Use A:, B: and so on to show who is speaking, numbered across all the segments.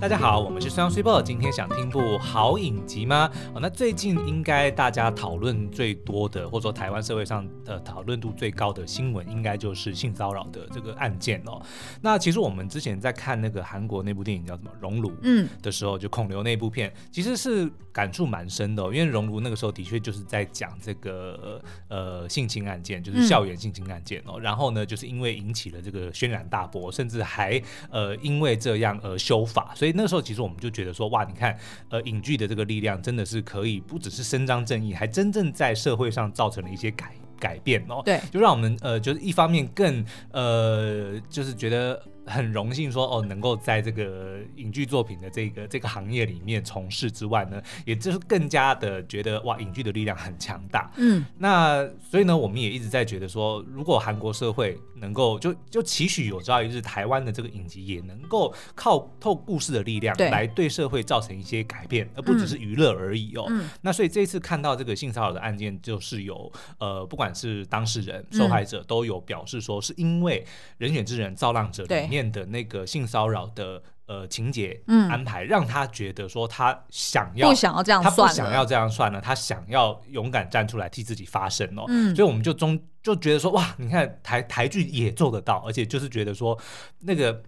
A: 大家好，我们是双 super，今天想听部好影集吗？哦，那最近应该大家讨论最多的，或者说台湾社会上的讨论度最高的新闻，应该就是性骚扰的这个案件哦。那其实我们之前在看那个韩国那部电影叫什么《熔炉》嗯的时候，嗯、就孔刘那部片，其实是感触蛮深的，哦，因为《熔炉》那个时候的确就是在讲这个呃性侵案件，就是校园性侵案件哦。嗯、然后呢，就是因为引起了这个轩然大波，甚至还呃因为这样而修法，所以。那时候其实我们就觉得说，哇，你看，呃，影剧的这个力量真的是可以不只是伸张正义，还真正在社会上造成了一些改改变哦。
B: 对，
A: 就让我们呃，就是一方面更呃，就是觉得。很荣幸说哦，能够在这个影剧作品的这个这个行业里面从事之外呢，也就是更加的觉得哇，影剧的力量很强大。嗯，那所以呢，我们也一直在觉得说，如果韩国社会能够就就期许有朝一日台湾的这个影集也能够靠透故事的力量来对社会造成一些改变，而不只是娱乐而已哦。嗯，那所以这一次看到这个性骚扰的案件，就是有呃，不管是当事人、受害者都有表示说，是因为人选之人造浪者里面。的那个性骚扰的呃情节安排，嗯、让他觉得说他想要
B: 不想要这样，
A: 他不想要这样算了，他想要勇敢站出来替自己发声哦。嗯、所以我们就中就觉得说哇，你看台台剧也做得到，而且就是觉得说那个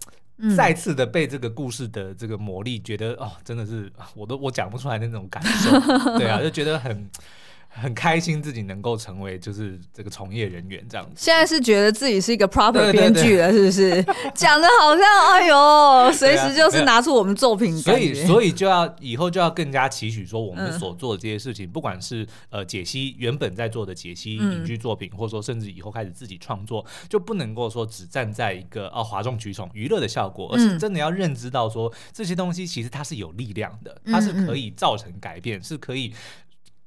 A: 再次的被这个故事的这个魔力，觉得哦，真的是我都我讲不出来那种感受，对啊，就觉得很。很开心自己能够成为就是这个从业人员这样子。
B: 现在是觉得自己是一个 proper 编剧了，是不是？讲的好像哎呦，随时就是拿出我们作品。
A: 所以，所以就要以后就要更加期许说，我们所做的这些事情，嗯、不管是呃解析原本在做的解析影剧作品，嗯、或者说甚至以后开始自己创作，就不能够说只站在一个哦哗众取宠娱乐的效果，而是真的要认知到说这些东西其实它是有力量的，它是可以造成改变，是可以。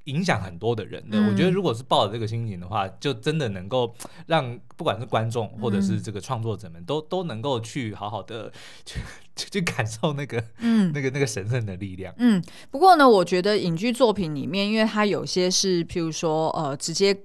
A: 影响很多的人的，嗯、我觉得如果是抱着这个心情的话，就真的能够让不管是观众或者是这个创作者们都、嗯、都能够去好好的去去感受那个嗯 那个那个神圣的力量。
B: 嗯，不过呢，我觉得影剧作品里面，因为它有些是譬如说呃直接。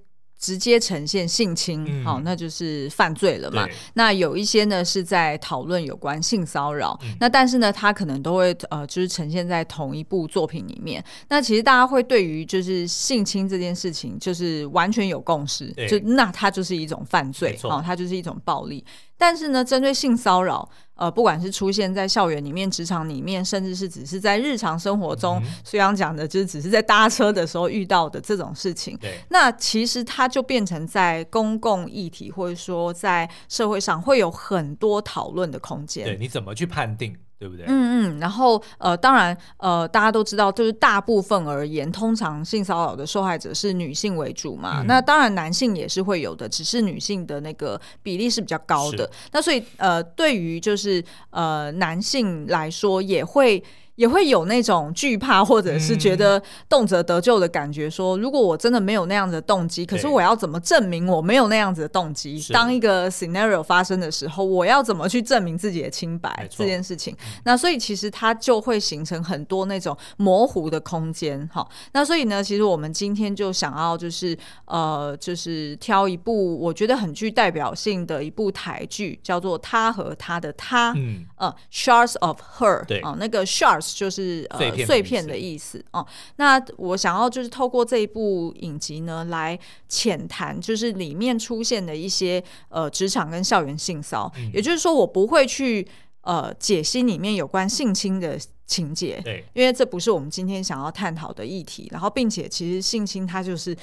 B: 直接呈现性侵，嗯、好，那就是犯罪了嘛。那有一些呢是在讨论有关性骚扰，嗯、那但是呢，他可能都会呃，就是呈现在同一部作品里面。那其实大家会对于就是性侵这件事情，就是完全有共识，就那它就是一种犯罪，错哦，它就是一种暴力。但是呢，针对性骚扰，呃，不管是出现在校园里面、职场里面，甚至是只是在日常生活中，虽然讲的就是只是在搭车的时候遇到的这种事情，对那其实它就变成在公共议题或者说在社会上会有很多讨论的空间。
A: 对，你怎么去判定？对不对？
B: 嗯嗯，然后呃，当然呃，大家都知道，就是大部分而言，通常性骚扰的受害者是女性为主嘛。嗯、那当然，男性也是会有的，只是女性的那个比例是比较高的。那所以呃，对于就是呃男性来说，也会。也会有那种惧怕，或者是觉得动辄得咎的感觉。说，如果我真的没有那样子的动机，可是我要怎么证明我没有那样子的动机？当一个 scenario 发生的时候，我要怎么去证明自己的清白这件事情？那所以其实它就会形成很多那种模糊的空间。好，那所以呢，其实我们今天就想要就是呃，就是挑一部我觉得很具代表性的一部台剧，叫做《他和他的他》。嗯，呃，Shards of Her。对啊，那个 Shards。就是呃碎片的意思哦、嗯。那我想要就是透过这一部影集呢，来浅谈，就是里面出现的一些呃职场跟校园性骚。嗯、也就是说，我不会去呃解析里面有关性侵的情节，对，因为这不是我们今天想要探讨的议题。然后，并且其实性侵它就是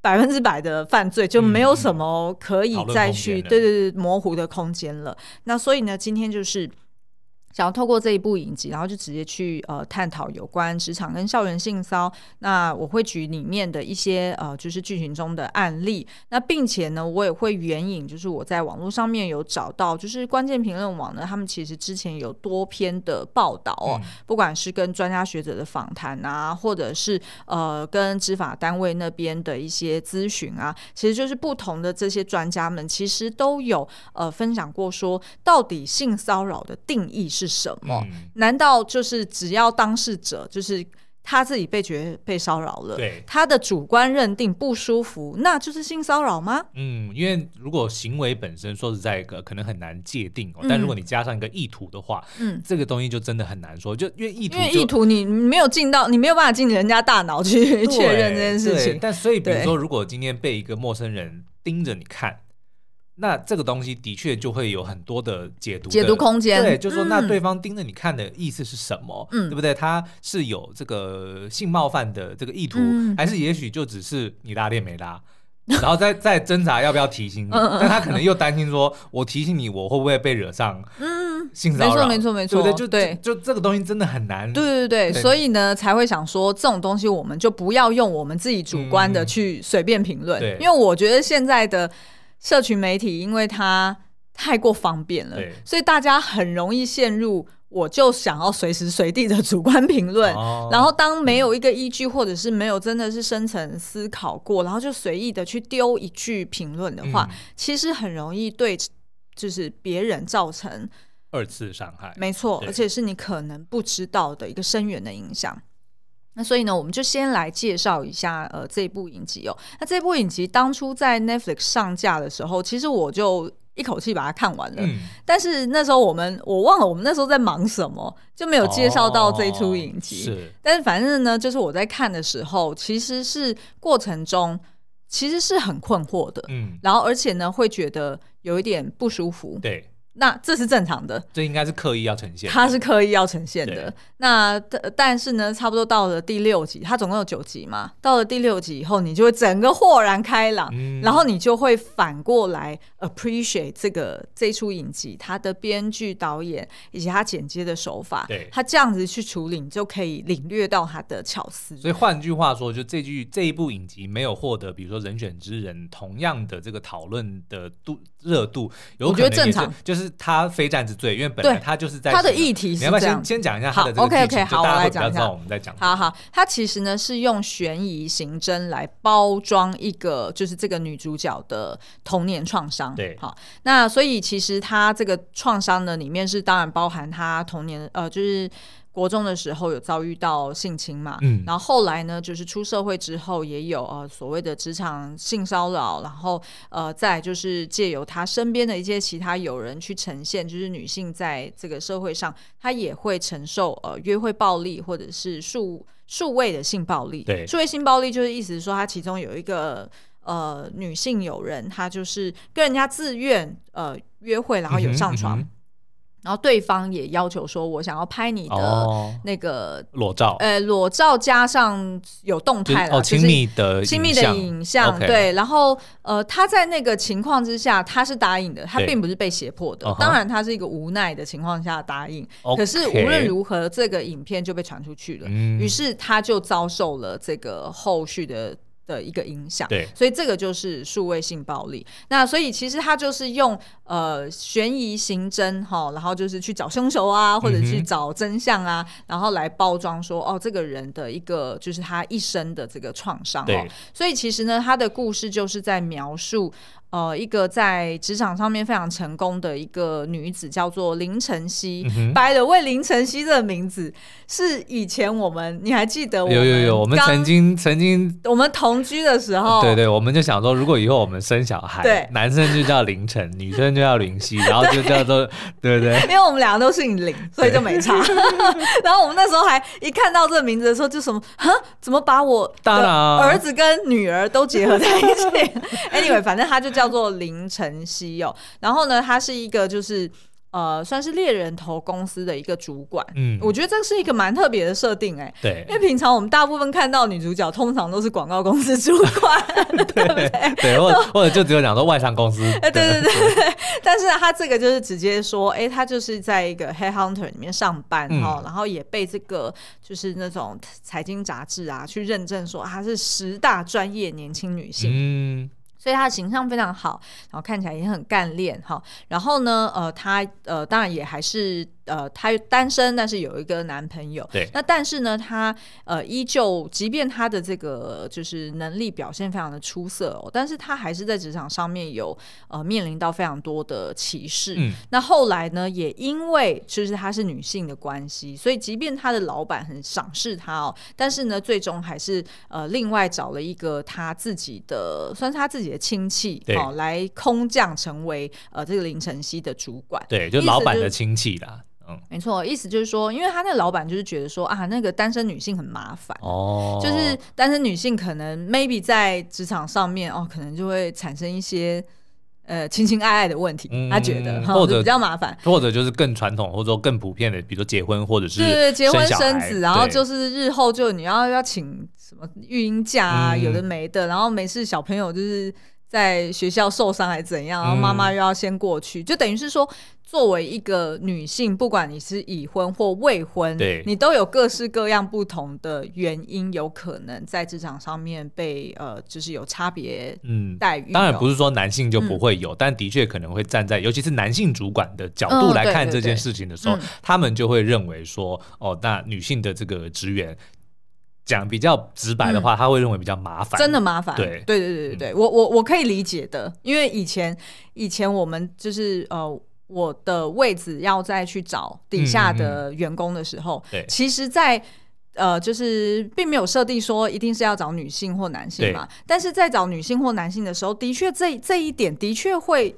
B: 百分之百的犯罪，就没有什么可以再去对对对模糊的空间了。那所以呢，今天就是。想要透过这一部影集，然后就直接去呃探讨有关职场跟校园性骚。那我会举里面的一些呃就是剧情中的案例。那并且呢，我也会援引，就是我在网络上面有找到，就是关键评论网呢，他们其实之前有多篇的报道哦，嗯、不管是跟专家学者的访谈啊，或者是呃跟执法单位那边的一些咨询啊，其实就是不同的这些专家们，其实都有呃分享过说，到底性骚扰的定义是。什么？难道就是只要当事者就是他自己被觉得被骚扰了，
A: 对，
B: 他的主观认定不舒服，那就是性骚扰吗？
A: 嗯，因为如果行为本身说实在一个可能很难界定哦，嗯、但如果你加上一个意图的话，嗯，这个东西就真的很难说，就因为意图，
B: 因为意图你没有进到，你没有办法进人家大脑去确认这件事情。
A: 但所以比如说，如果今天被一个陌生人盯着你看。那这个东西的确就会有很多的解读的
B: 解读空间，
A: 对，就是说那对方盯着你看的意思是什么，嗯，对不对？他是有这个性冒犯的这个意图，嗯、还是也许就只是你拉链没拉，然后再再挣扎要不要提醒你？但他可能又担心说，我提醒你，我会不会被惹上？嗯，性骚扰，
B: 没错没错没错，对，
A: 就
B: 对，
A: 就这个东西真的很难。
B: 对对对，对所以呢才会想说，这种东西我们就不要用我们自己主观的去随便评论，嗯、因为我觉得现在的。社群媒体因为它太过方便了，所以大家很容易陷入我就想要随时随地的主观评论，哦、然后当没有一个依据或者是没有真的是深层思考过，然后就随意的去丢一句评论的话，嗯、其实很容易对就是别人造成
A: 二次伤害，
B: 没错，而且是你可能不知道的一个深远的影响。那所以呢，我们就先来介绍一下呃这部影集哦。那这部影集当初在 Netflix 上架的时候，其实我就一口气把它看完了。嗯、但是那时候我们我忘了我们那时候在忙什么，就没有介绍到这出影集。哦、是，但是反正呢，就是我在看的时候，其实是过程中其实是很困惑的。嗯，然后而且呢，会觉得有一点不舒服。
A: 对。
B: 那这是正常的，
A: 这应该是刻意要呈现，
B: 它是刻意要呈现的。
A: 对
B: 那但是呢，差不多到了第六集，它总共有九集嘛，到了第六集以后，你就会整个豁然开朗，嗯、然后你就会反过来 appreciate 这个这出影集，它的编剧、导演以及他剪接的手法，
A: 对，
B: 他这样子去处理，你就可以领略到他的巧思。
A: 所以换句话说，就这句这一部影集没有获得，比如说人选之人同样的这个讨论的度热度，有可能也是，我觉得正常，就是。他非战之罪，因为本来他就是在
B: 他的议题是这样。你要不要
A: 先先讲一下他的这个
B: OK OK，好，我来讲一下。
A: 我们在讲。
B: 好好，他其实呢是用悬疑刑侦来包装一个，就是这个女主角的童年创伤。
A: 对，
B: 好，那所以其实他这个创伤呢，里面是当然包含他童年，呃，就是。国中的时候有遭遇到性侵嘛，嗯，然后后来呢，就是出社会之后也有呃所谓的职场性骚扰，然后呃再就是借由他身边的一些其他友人去呈现，就是女性在这个社会上，她也会承受呃约会暴力或者是数数位的性暴力。
A: 对，
B: 数位性暴力就是意思是说，他其中有一个呃女性友人，她就是跟人家自愿呃约会，然后有上床。嗯嗯哼然后对方也要求说，我想要拍你的那个
A: 裸照，
B: 呃，裸照加上有动态了，
A: 亲密的
B: 亲密的影像，对。然后呃，他在那个情况之下，他是答应的，他并不是被胁迫的。当然，他是一个无奈的情况下答应。可是无论如何，这个影片就被传出去了，于是他就遭受了这个后续的。的一个影响，
A: 对，
B: 所以这个就是数位性暴力。那所以其实他就是用呃悬疑刑侦哈，然后就是去找凶手啊，或者去找真相啊，嗯、然后来包装说哦，这个人的一个就是他一生的这个创伤。对，所以其实呢，他的故事就是在描述。呃，一个在职场上面非常成功的一个女子，叫做林晨曦。by the way，林晨曦这个名字是以前我们你还记得我？有
A: 有有，我们曾经曾经
B: 我们同居的时候，
A: 对对，我们就想说，如果以后我们生小孩，对，男生就叫林晨，女生就叫林曦，然后就叫做对不对？
B: 因为我们两个都姓林，所以就没差。然后我们那时候还一看到这个名字的时候，就什么？啊，怎么把我的儿子跟女儿都结合在一起？Anyway，反正他就。叫做林晨曦哦，然后呢，他是一个就是呃，算是猎人头公司的一个主管。嗯，我觉得这是一个蛮特别的设定哎。
A: 对，
B: 因为平常我们大部分看到女主角，通常都是广告公司主管，对不对？
A: 对，或者或者就只有讲说外商公司。
B: 哎，对对对对。但是他这个就是直接说，哎，他就是在一个 Headhunter 里面上班哦，然后也被这个就是那种财经杂志啊去认证说她是十大专业年轻女性。嗯。所以他的形象非常好，然后看起来也很干练哈。然后呢，呃，他呃，当然也还是呃，她单身，但是有一个男朋友。
A: 对。
B: 那但是呢，她呃依旧，即便她的这个就是能力表现非常的出色哦，但是她还是在职场上面有呃面临到非常多的歧视。嗯。那后来呢，也因为就是她是女性的关系，所以即便她的老板很赏识她哦，但是呢，最终还是呃另外找了一个她自己的，算是她自己的亲戚哦来空降成为呃这个林晨曦的主管。
A: 对，就老板的亲戚啦。嗯，
B: 没错，意思就是说，因为他那个老板就是觉得说啊，那个单身女性很麻烦。哦，就是单身女性可能 maybe 在职场上面哦，可能就会产生一些呃情情爱爱的问题，嗯、他觉得或者比较麻烦，
A: 或者就是更传统或者说更普遍的，比如说结婚或者是
B: 对结婚生子，然后就是日后就你要要请什么育婴假啊，嗯、有的没的，然后没事小朋友就是。在学校受伤还是怎样，然后妈妈又要先过去，嗯、就等于是说，作为一个女性，不管你是已婚或未婚，
A: 对。
B: 你都有各式各样不同的原因，有可能在职场上面被呃，就是有差别嗯。待遇。
A: 当然不是说男性就不会有，嗯、但的确可能会站在尤其是男性主管的角度来看这件事情的时候，嗯、他们就会认为说，哦，那女性的这个职员。讲比较直白的话，嗯、他会认为比较麻烦，
B: 真的麻烦。
A: 对，
B: 对，对，对，对，我我我可以理解的，因为以前以前我们就是呃，我的位置要再去找底下的员工的时候，其实在，在呃，就是并没有设定说一定是要找女性或男性嘛，但是在找女性或男性的时候，的确这这一点的确会，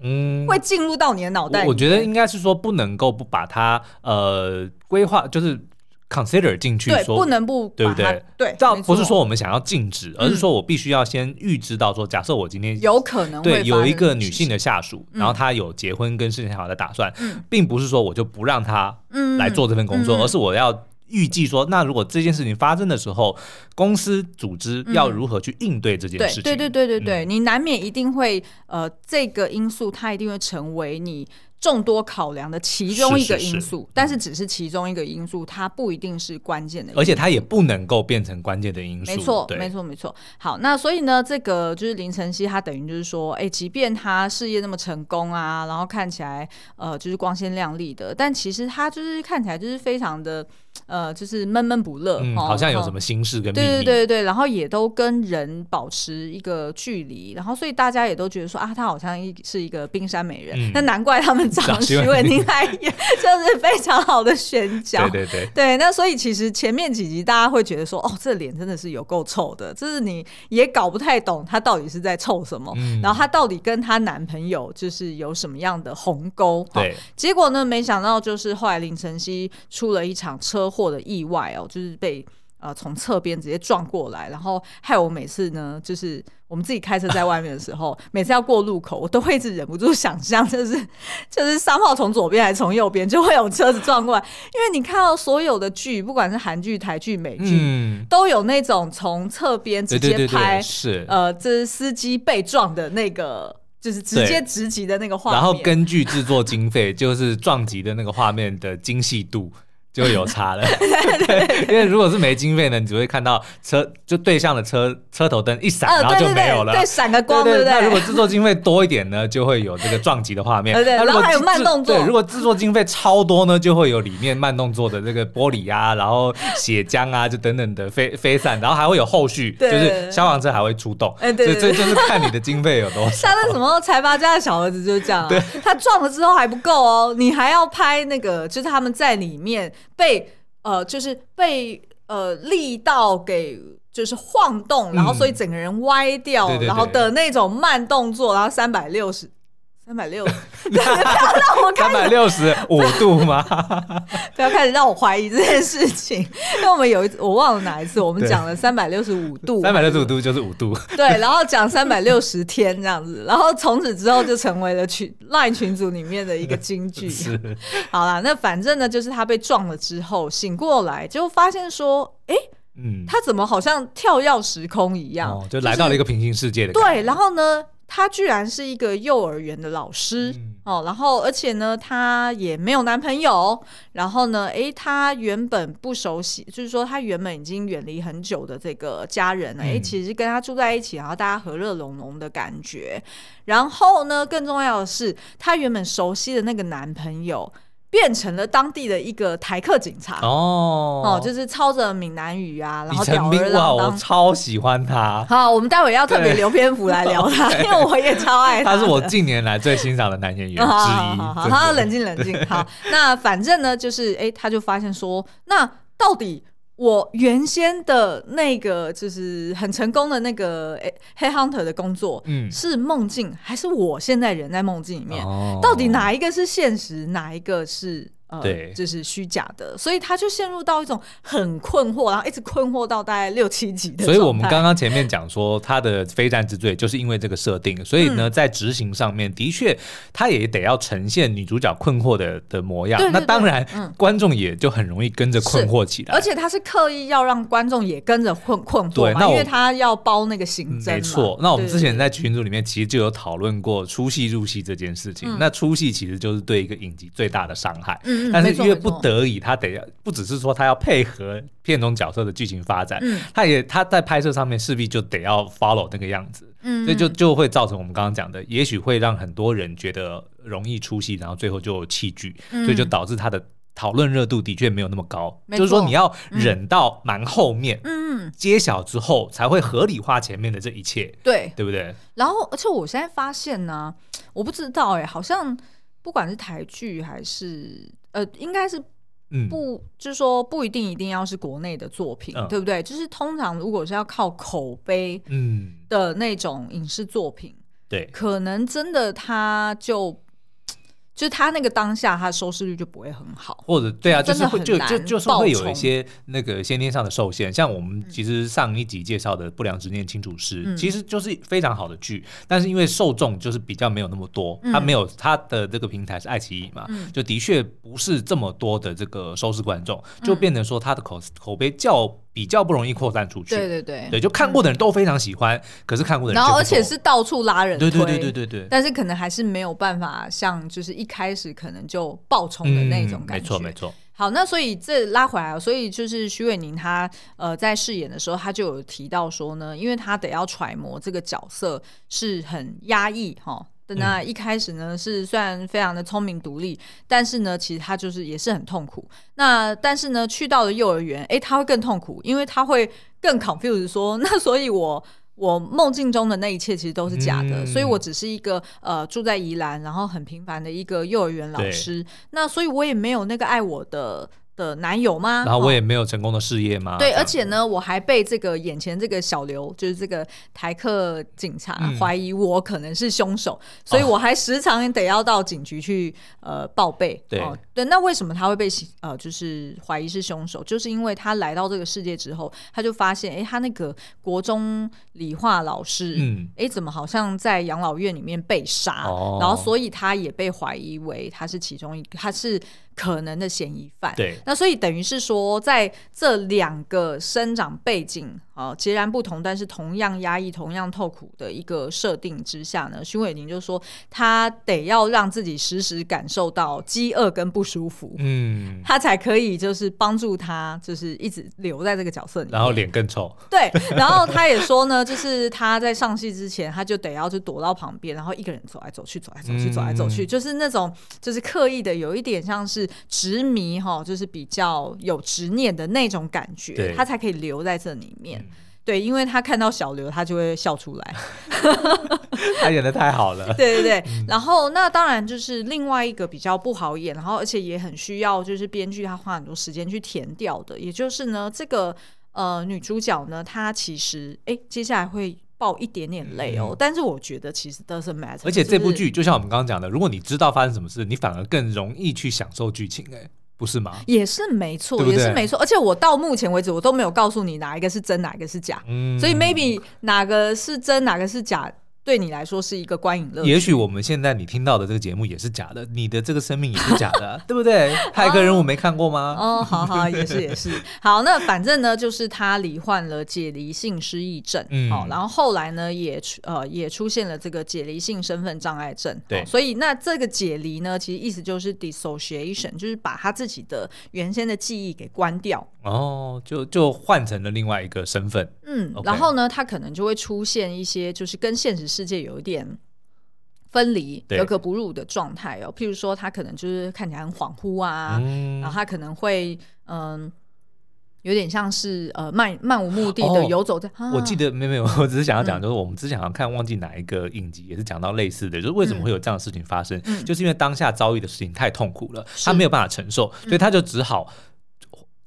B: 嗯，会进入到你的脑袋。
A: 我觉得应该是说不能够不把它呃规划，就是。Consider 进去说，
B: 对，不能不，
A: 对不对？
B: 对，
A: 倒不是说我们想要禁止，而是说我必须要先预知到说，假设我今天
B: 有可能
A: 对有一个女性的下属，然后她有结婚跟生小孩的打算，并不是说我就不让她来做这份工作，而是我要预计说，那如果这件事情发生的时候，公司组织要如何去应对这件事情？
B: 对对对对对，你难免一定会呃，这个因素它一定会成为你。众多考量的其中一个因素，是是是，但是只是其中一个因素，它不一定是关键的因素，
A: 而且它也不能够变成关键的因素。
B: 没错，没错，没错。好，那所以呢，这个就是林晨曦，他等于就是说，哎，即便他事业那么成功啊，然后看起来呃就是光鲜亮丽的，但其实他就是看起来就是非常的。呃，就是闷闷不乐，
A: 嗯，好像有什么心事跟
B: 对对对，然后也都跟人保持一个距离，然后所以大家也都觉得说啊，他好像一是一个冰山美人，那难怪他们找许玮甯来演，就是非常好的选角。
A: 对对对，
B: 对，那所以其实前面几集大家会觉得说，哦，这脸真的是有够臭的，就是你也搞不太懂她到底是在臭什么，然后她到底跟她男朋友就是有什么样的鸿沟。
A: 对，
B: 结果呢，没想到就是后来林晨曦出了一场车祸。祸的意外哦，就是被呃从侧边直接撞过来，然后害我每次呢，就是我们自己开车在外面的时候，每次要过路口，我都会一直忍不住想象，就是就是三号从左边还是从右边，就会有车子撞过来。因为你看到所有的剧，不管是韩剧、台剧、美剧，嗯、都有那种从侧边直接拍，是呃，这是司机被撞的那个，就是直接直击的那个画面。
A: 然后根据制作经费，就是撞击的那个画面的精细度。就有差了，对，因为如果是没经费呢，你只会看到车就对向的车车头灯一闪，然后就没有了，
B: 对，闪个光，对不对？
A: 那如果制作经费多一点呢，就会有这个撞击的画面，
B: 对，然后还有慢动作，
A: 对，如果制作经费超多呢，就会有里面慢动作的这个玻璃啊，然后血浆啊，就等等的飞飞散，然后还会有后续，就是消防车还会出动，哎，对，这就是看你的经费有多少。
B: 像那什么财阀家的小儿子就是这样，他撞了之后还不够哦，你还要拍那个，就是他们在里面。被呃，就是被呃力道给就是晃动，嗯、然后所以整个人歪掉，对对对，然后的那种慢动作，然后三百六十。三百六，不要让我看。
A: 三百六十五度吗？
B: 不要开始让我怀疑这件事情，因为我们有一次我忘了哪一次，我们讲了三百六十五度，
A: 三百六十五度就是五度。
B: 对，然后讲三百六十天这样子，然后从此之后就成为了群 LINE 群组里面的一个金句。是，好啦，那反正呢，就是他被撞了之后醒过来，就发现说，哎、欸，嗯，他怎么好像跳跃时空一样，
A: 哦、就来到了一个平行世界的、
B: 就是。对，然后呢？他居然是一个幼儿园的老师、嗯、哦，然后而且呢，她也没有男朋友。然后呢，诶，她原本不熟悉，就是说她原本已经远离很久的这个家人了，诶，其实跟她住在一起，然后大家和乐融融的感觉。然后呢，更重要的是，她原本熟悉的那个男朋友，变成了当地的一个台客警察
A: 哦
B: 哦，就是操着闽南语啊，然后
A: 李成斌哇，我超喜欢他。
B: 好，我们待会要特别留篇幅来聊他，因为我也超爱他。
A: 他是我近年来最欣赏的男演员之一。好，
B: 好，好，好，冷静冷静。好，那反正呢，就是哎，他就发现说，那到底。我原先的那个就是很成功的那个诶，Headhunter 的工作，嗯，是梦境还是我现在人在梦境里面？哦，到底哪一个是现实，哪一个是？呃，对，就是虚假的，所以他就陷入到一种很困惑，然后一直困惑到大概六七集的。
A: 所以我们刚刚前面讲说，他的非战之罪就是因为这个设定，所以呢，嗯、在执行上面的确他也得要呈现女主角困惑的的模样。那当然，嗯、观众也就很容易跟着困惑起来。
B: 而且他是刻意要让观众也跟着困困惑，对，那因为他要包那个刑侦。没错，
A: 那我们之前在群组里面其实就有讨论过出戏入戏这件事情。嗯、那出戏其实就是对一个影集最大的伤害。嗯但是因为不得已，他得要不只是说他要配合片中角色的剧情发展，嗯，他也他在拍摄上面势必就得要 follow 那个样子，嗯，所以就就会造成我们刚刚讲的，也许会让很多人觉得容易出戏，然后最后就弃剧，嗯，所以就导致他的讨论热度的确没有那么高。嗯，就是说你要忍到蛮后面，嗯，揭晓之后才会合理化前面的这一切，
B: 对，
A: 对不对？
B: 然后，而且我现在发现呢，我不知道哎，好像不管是台剧还是。呃，应该是不，嗯、就是说不一定一定要是国内的作品，嗯、对不对？就是通常如果是要靠口碑，嗯的那种影视作品，嗯、对，可能真的他就。就是他那个当下，他收视率就不会很好，
A: 或者对啊，就是会就就就是会有一些那个先天上的受限。像我们其实上一集介绍的《不良执念清除师》，嗯，其实就是非常好的剧，但是因为受众就是比较没有那么多，他没有他的这个平台是爱奇艺嘛，嗯，就的确不是这么多的这个收视观众，就变成说他的口口碑较。比较不容易扩散出去，
B: 对对对，
A: 对，就看过的人都非常喜欢，可是看过的人，
B: 然后而且是到处拉人推，
A: 对对对对对对，
B: 但是可能还是没有办法像就是一开始可能就爆冲的那种感觉，
A: 没错没错。
B: 好，那所以这拉回来了，所以就是许玮宁他呃在饰演的时候，他就有提到说呢，因为他得要揣摩这个角色是很压抑哈。那一开始呢，是虽然非常的聪明独立，但是呢，其实他就是也是很痛苦。那但是呢，去到了幼儿园，诶，他会更痛苦，因为他会更 confused 说，那所以我我梦境中的那一切其实都是假的，嗯、所以我只是一个呃住在宜兰，然后很平凡的一个幼儿园老师。那所以我也没有那个爱我的。的男友吗？
A: 然后我也没有成功的事业吗？
B: 对，而且呢，我还被这个眼前这个小刘，就是这个台客警察怀疑我可能是凶手，所以我还时常得要到警局去呃报备。对对，那为什么他会被呃就是怀疑是凶手？就是因为他来到这个世界之后，他就发现，哎，他那个国中理化老师，嗯，哎，怎么好像在养老院里面被杀？然后所以他也被怀疑为他是其中一个，他是。可能的嫌疑犯，对，那所以等于是说，在这两个生长背景。哦，截然不同，但是同样压抑、同样痛苦的一个设定之下呢，徐伟宁就说他得要让自己时时感受到饥饿跟不舒服，嗯，他才可以就是帮助他，就是一直留在这个角色里面，
A: 然后脸更臭。
B: 对，然后他也说呢，就是他在上戏之前，他就得要就躲到旁边，然后一个人走来走去，走来走去，走来走去，嗯、就是那种就是刻意的有一点像是执迷哈，就是比较有执念的那种感觉，对他才可以留在这里面。对，因为他看到小刘，他就会笑出来。
A: 他演的太好了。
B: 对对对，然后那当然就是另外一个比较不好演，然后而且也很需要就是编剧他花很多时间去填掉的，也就是呢，这个呃女主角呢，她其实哎接下来会爆一点点累哦，嗯、但是我觉得其实 doesn't matter。
A: 而且这部剧就像我们刚刚讲的，如果你知道发生什么事，你反而更容易去享受剧情哎。不是吗？
B: 也是没错，对对也是没错。而且我到目前为止，我都没有告诉你哪一个是真，哪一个是假。嗯，所以 maybe 哪个是真，哪个是假。对你来说是一个观影乐趣。
A: 也许我们现在你听到的这个节目也是假的，你的这个生命也是假的，对不对？骇客任务没看过吗？
B: 哦，好好，也是也是。好，那反正呢，就是他罹患了解离性失忆症，嗯，好，然后后来呢，也呃也出现了这个解离性身份障碍症。对，所以那这个解离呢，其实意思就是 dissociation，就是把他自己的原先的记忆给关掉。
A: 哦，就就换成了另外一个身份。嗯，
B: 然后呢，他可能就会出现一些，就是跟现实世界有一点分离、格格不入的状态哦。譬如说，他可能就是看起来很恍惚啊，嗯、然后他可能会嗯。有点像是呃漫漫无目的的游走在。
A: 我记得没有没有，我只是想要讲，就是我们之前好像看忘记哪一个影集，也是讲到类似的，就是为什么会有这样的事情发生，嗯、就是因为当下遭遇的事情太痛苦了，是他没有办法承受，所以他就只好。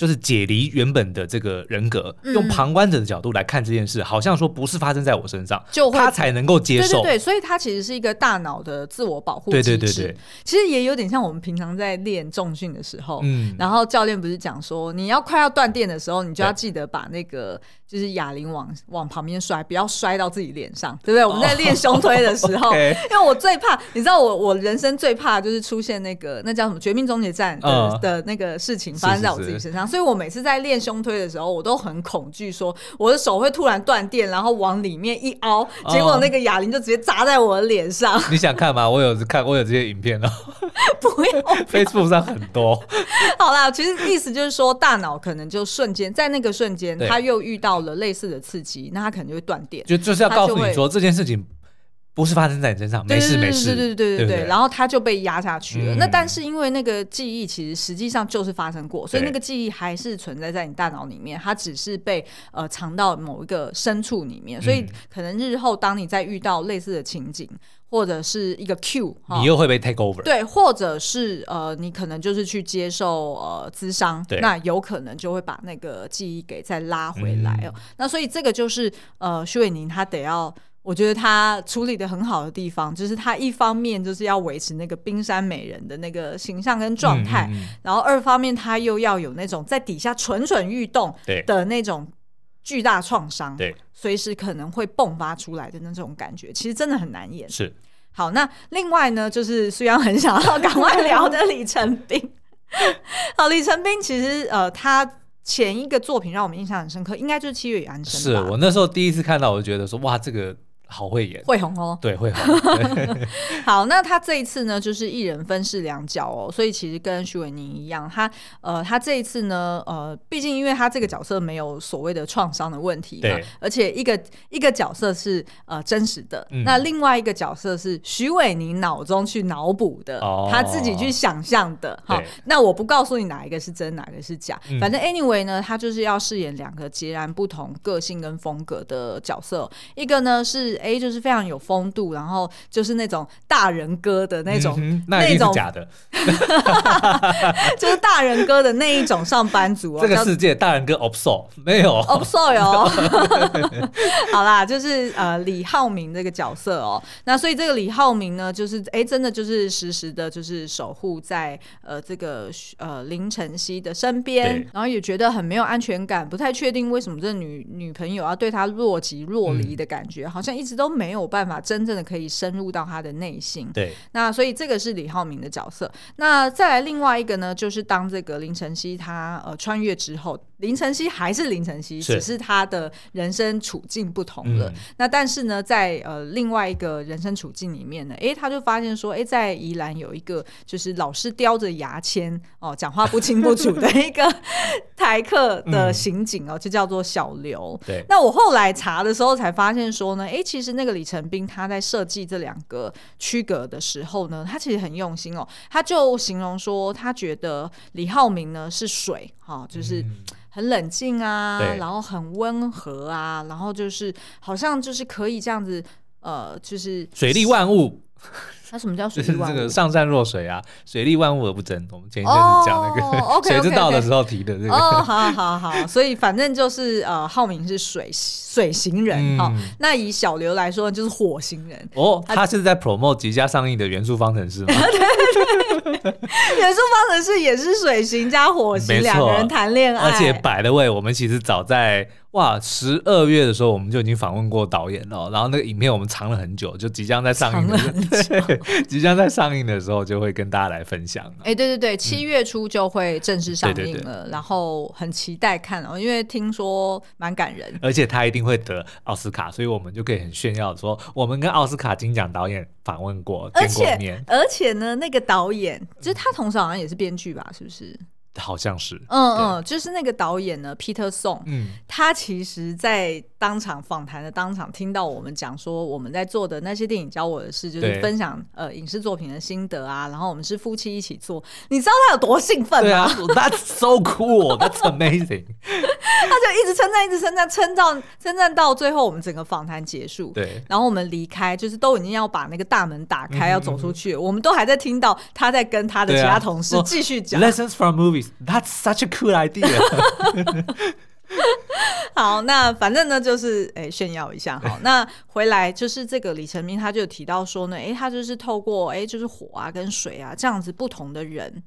A: 就是解离原本的这个人格，嗯、用旁观者的角度来看这件事，好像说不是发生在我身上，就会他才能够接受。
B: 对对对，所以他其实是一个大脑的自我保护机制。对对对对，其实也有点像我们平常在练重训的时候，嗯，然后教练不是讲说，你要快要断电的时候，你就要记得把那个。就是哑铃往往旁边摔，不要摔到自己脸上，对不对？我们在练胸推的时候，oh. 因为我最怕，你知道我我人生最怕就是出现那个那叫什么《绝命终结战》的、uh, 的那个事情发生在我自己身上，是是是，所以我每次在练胸推的时候，我都很恐惧，说我的手会突然断电，然后往里面一凹，结果那个哑铃就直接砸在我的脸上。Uh,
A: 你想看吗？我有看，我有这些影片哦。
B: 不用，
A: Facebook 上很多。
B: 好啦，其实意思就是说，大脑可能就瞬间在那个瞬间，他又遇到了类似的刺激，那他可能就会断电。
A: 就就是要告诉你说，这件事情不是发生在你身上，没事没事，
B: 对对对对对。然后他就被压下去了。那但是因为那个记忆其实实际上就是发生过，所以那个记忆还是存在在你大脑里面，它只是被呃藏到某一个深处里面。所以可能日后当你再遇到类似的情景。或者是一个 Q，
A: 你又会被 take over。
B: 对，或者是呃，你可能就是去接受呃咨商，对。那有可能就会把那个记忆给再拉回来哦。嗯、那所以这个就是呃，徐玮宁他得要，我觉得他处理的很好的地方，就是他一方面就是要维持那个冰山美人的那个形象跟状态，嗯嗯嗯。然后二方面他又要有那种在底下蠢蠢欲动的那种巨大创伤。对。随时可能会迸发出来的那种感觉，其实真的很难演。
A: 是，
B: 好，那另外呢，就是虽然很想要赶快聊的李成斌。好，李成斌其实呃，他前一个作品让我们印象很深刻，应该就是《七月与安生》。
A: 是我那时候第一次看到，我就觉得说，哇，这个。好会演，
B: 会红哦。
A: 对，会红。
B: 好，那他这一次呢，就是一人分饰两角哦，所以其实跟徐伟宁一样，他呃，他这一次呢，呃，毕竟因为他这个角色没有所谓的创伤的问题嘛，对而且一个一个角色是呃真实的，嗯、那另外一个角色是徐伟宁脑中去脑补的，哦、他自己去想象的。好，那我不告诉你哪一个是真，哪个是假，嗯、反正 anyway 呢，他就是要饰演两个截然不同个性跟风格的角色，一个呢是。A 就是非常有风度，然后就是那种大人哥的那种，嗯、那一定是假的，就是大人哥的那一种上班族哦。
A: 这个世界大人哥 obso 没有
B: obso 哟。好啦，就是呃李浩明这个角色哦，那所以这个李浩明呢，就是哎真的就是时时的，就是守护在呃这个呃林晨曦的身边，然后也觉得很没有安全感，不太确定为什么这女女朋友要对他若即若离的感觉，嗯、好像一直。都没有办法真正的可以深入到他的内心。
A: 对，
B: 那所以这个是李浩明的角色。那再来另外一个呢，就是当这个林晨曦他呃穿越之后。林晨曦还是林晨曦，是只是他的人生处境不同了。嗯、那但是呢，在呃另外一个人生处境里面呢，哎，他就发现说，哎，在宜兰有一个就是老是叼着牙签哦，讲话不清不楚的一个台客的 刑警哦，嗯、就叫做小刘。对。那我后来查的时候才发现说呢，哎，其实那个李成斌他在设计这两个区隔的时候呢，他其实很用心哦。他就形容说，他觉得李浩明呢是水，哈、哦，就是。嗯很冷静啊，然后很温和啊，然后就是好像就是可以这样子，呃，就是
A: 水利万物。
B: 那什么叫水利万物？
A: 这个上善若水啊，水利万物而不争。我们前一阵子讲那个 谁知道的时候提的这个。
B: 哦，好好好，所以反正就是呃，浩明是水水型人哈。那以小刘来说，就是火型人。
A: 哦，他是在 promote 即将上映的元素方程式吗？
B: 元素方程式也是水型加火型两个人谈恋爱，
A: 而且 by the way，我们其实早在哇十二月的时候，我们就已经访问过导演了。然后那个影片我们藏了很久，就即将在上映的时候，即将在上映的时候就会跟大家来分享。
B: 哎，对对对，七月初就会正式上映了，然后很期待看哦，因为听说蛮感人，
A: 而且他一定会得奥斯卡，所以我们就可以很炫耀说，我们跟奥斯卡金奖导演访问过，见过面。
B: 而且呢，那个导演就是他，同时好像也是编剧吧？是不是？
A: 好像是，
B: 嗯嗯，就是那个导演呢，Peter Song，
A: 嗯，
B: 他其实，在当场访谈的当场听到我们讲说我们在做的那些电影教我的事，就是分享呃影视作品的心得啊，然后我们是夫妻一起做，你知道他有多兴奋吗？
A: 对啊，That's so cool，That's amazing，
B: 他就一直称赞，一直称赞，称赞称赞到最后，我们整个访谈结束，
A: 对，
B: 然后我们离开，就是都已经要把那个大门打开要走出去，我们都还在听到他在跟他的其他同事继续讲。
A: Lessons from That's such a cool idea
B: 好，那反正呢，就是诶、欸、炫耀一下哈。那回来就是这个李成明，他就提到说呢，诶、欸，他就是透过诶、欸，就是火啊跟水啊这样子不同的人。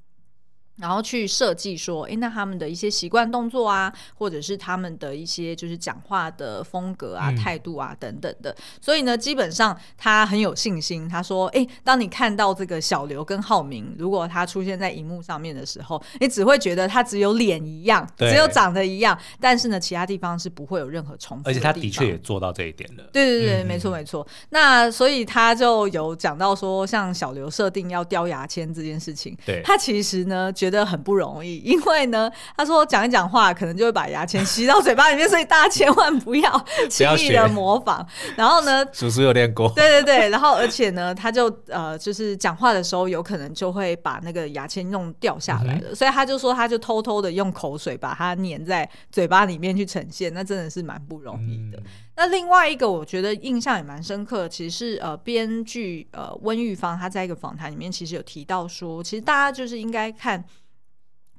B: 然后去设计说，哎，那他们的一些习惯动作啊，或者是他们的一些就是讲话的风格啊、嗯、态度啊等等的。所以呢，基本上他很有信心。他说，哎，当你看到这个小刘跟浩明，如果他出现在荧幕上面的时候，你只会觉得他只有脸一样，只有长得一样，但是呢，其他地方是不会有任何重复的。
A: 而且他的确也做到这一点了。
B: 对对对，嗯、没错没错。那所以他就有讲到说，像小刘设定要叼牙签这件事情，
A: 对，
B: 他其实呢。觉得很不容易，因为呢，他说讲一讲话可能就会把牙签吸到嘴巴里面，所以大家千万不要 轻易的模仿。然后呢，
A: 叔叔有练过，
B: 对对对，然后而且呢，他就呃，就是讲话的时候有可能就会把那个牙签弄掉下来了，嗯、所以他就说他就偷偷的用口水把它粘在嘴巴里面去呈现，那真的是蛮不容易的。嗯、那另外一个我觉得印象也蛮深刻，其实是呃，编剧呃温玉芳他在一个访谈里面其实有提到说，其实大家就是应该看。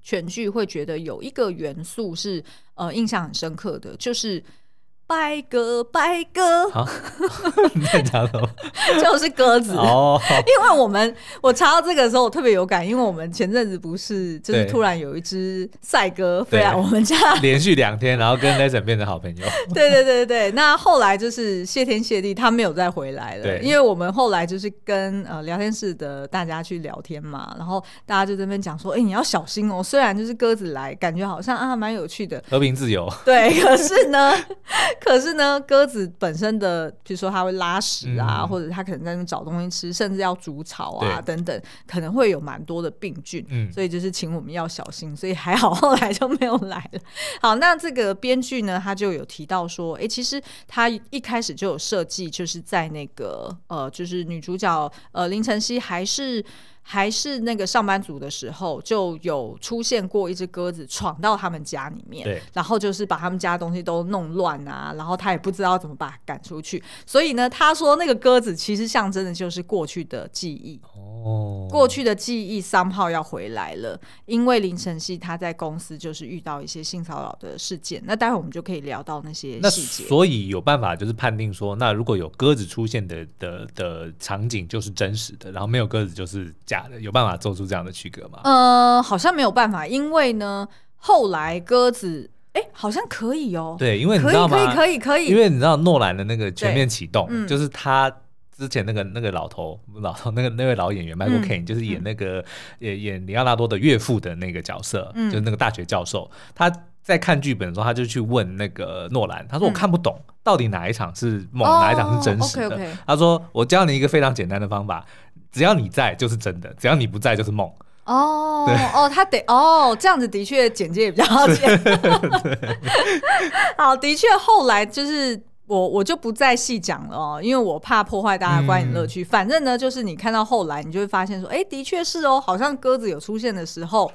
B: 全剧会觉得有一个元素是呃印象很深刻的，就是。白鸽，白鸽，
A: 啊、你在讲什么？
B: 就是鸽子
A: 哦。
B: 因为我们我查到这个的时候，我特别有感，因为我们前阵子不是就是突然有一只赛鸽飞来我们家，
A: 连续两天，然后跟 Lesson 变成好朋友。
B: 对对对对，那后来就是谢天谢地，他没有再回来了。因为我们后来就是跟呃聊天室的大家去聊天嘛，然后大家就在那边讲说，哎、欸，你要小心哦。虽然就是鸽子来，感觉好像啊蛮有趣的，
A: 和平自由。
B: 对，可是呢。可是呢，鸽子本身的，比如说它会拉屎啊，嗯、或者它可能在那找东西吃，甚至要筑巢啊等等，可能会有蛮多的病菌，嗯、所以就是请我们要小心。所以还好后来就没有来了。好，那这个编剧呢，他就有提到说，哎、欸，其实他一开始就有设计，就是在那个呃，就是女主角呃林晨曦还是。还是那个上班族的时候，就有出现过一只鸽子闯到他们家里面，
A: 对，
B: 然后就是把他们家东西都弄乱啊，然后他也不知道怎么把它赶出去，所以呢，他说那个鸽子其实象征的就是过去的记忆，哦，过去的记忆 somehow 要回来了，因为林晨曦他在公司就是遇到一些性骚扰的事件，那待会我们就可以聊到那些细节，
A: 所以有办法就是判定说，那如果有鸽子出现的的的场景就是真实的，然后没有鸽子就是假。有办法做出这样的区隔吗？
B: 呃，好像没有办法，因为呢，后来鸽子，哎、欸，好像可以哦。
A: 对，因为你知道吗？
B: 可以，可以，可以，
A: 因为你知道诺兰的那个全面启动，嗯、就是他之前那个那个老头，老头那个那位老演员 Michael Caine，、嗯、就是演那个演演里奥纳多的岳父的那个角色，嗯、就是那个大学教授，他。在看剧本的时候，他就去问那个诺兰，他说：“我看不懂，到底哪一场是梦，嗯、哪一场是真实的？”
B: oh, okay, okay.
A: 他说：“我教你一个非常简单的方法，只要你在就是真的，只要你不在就是梦。”
B: 哦，哦，他得哦，这样子的确简介也比较好解。好，的确，后来就是我我就不再细讲了哦，因为我怕破坏大家观影乐趣。嗯、反正呢，就是你看到后来，你就会发现说，哎，的确是哦，好像鸽子有出现的时候。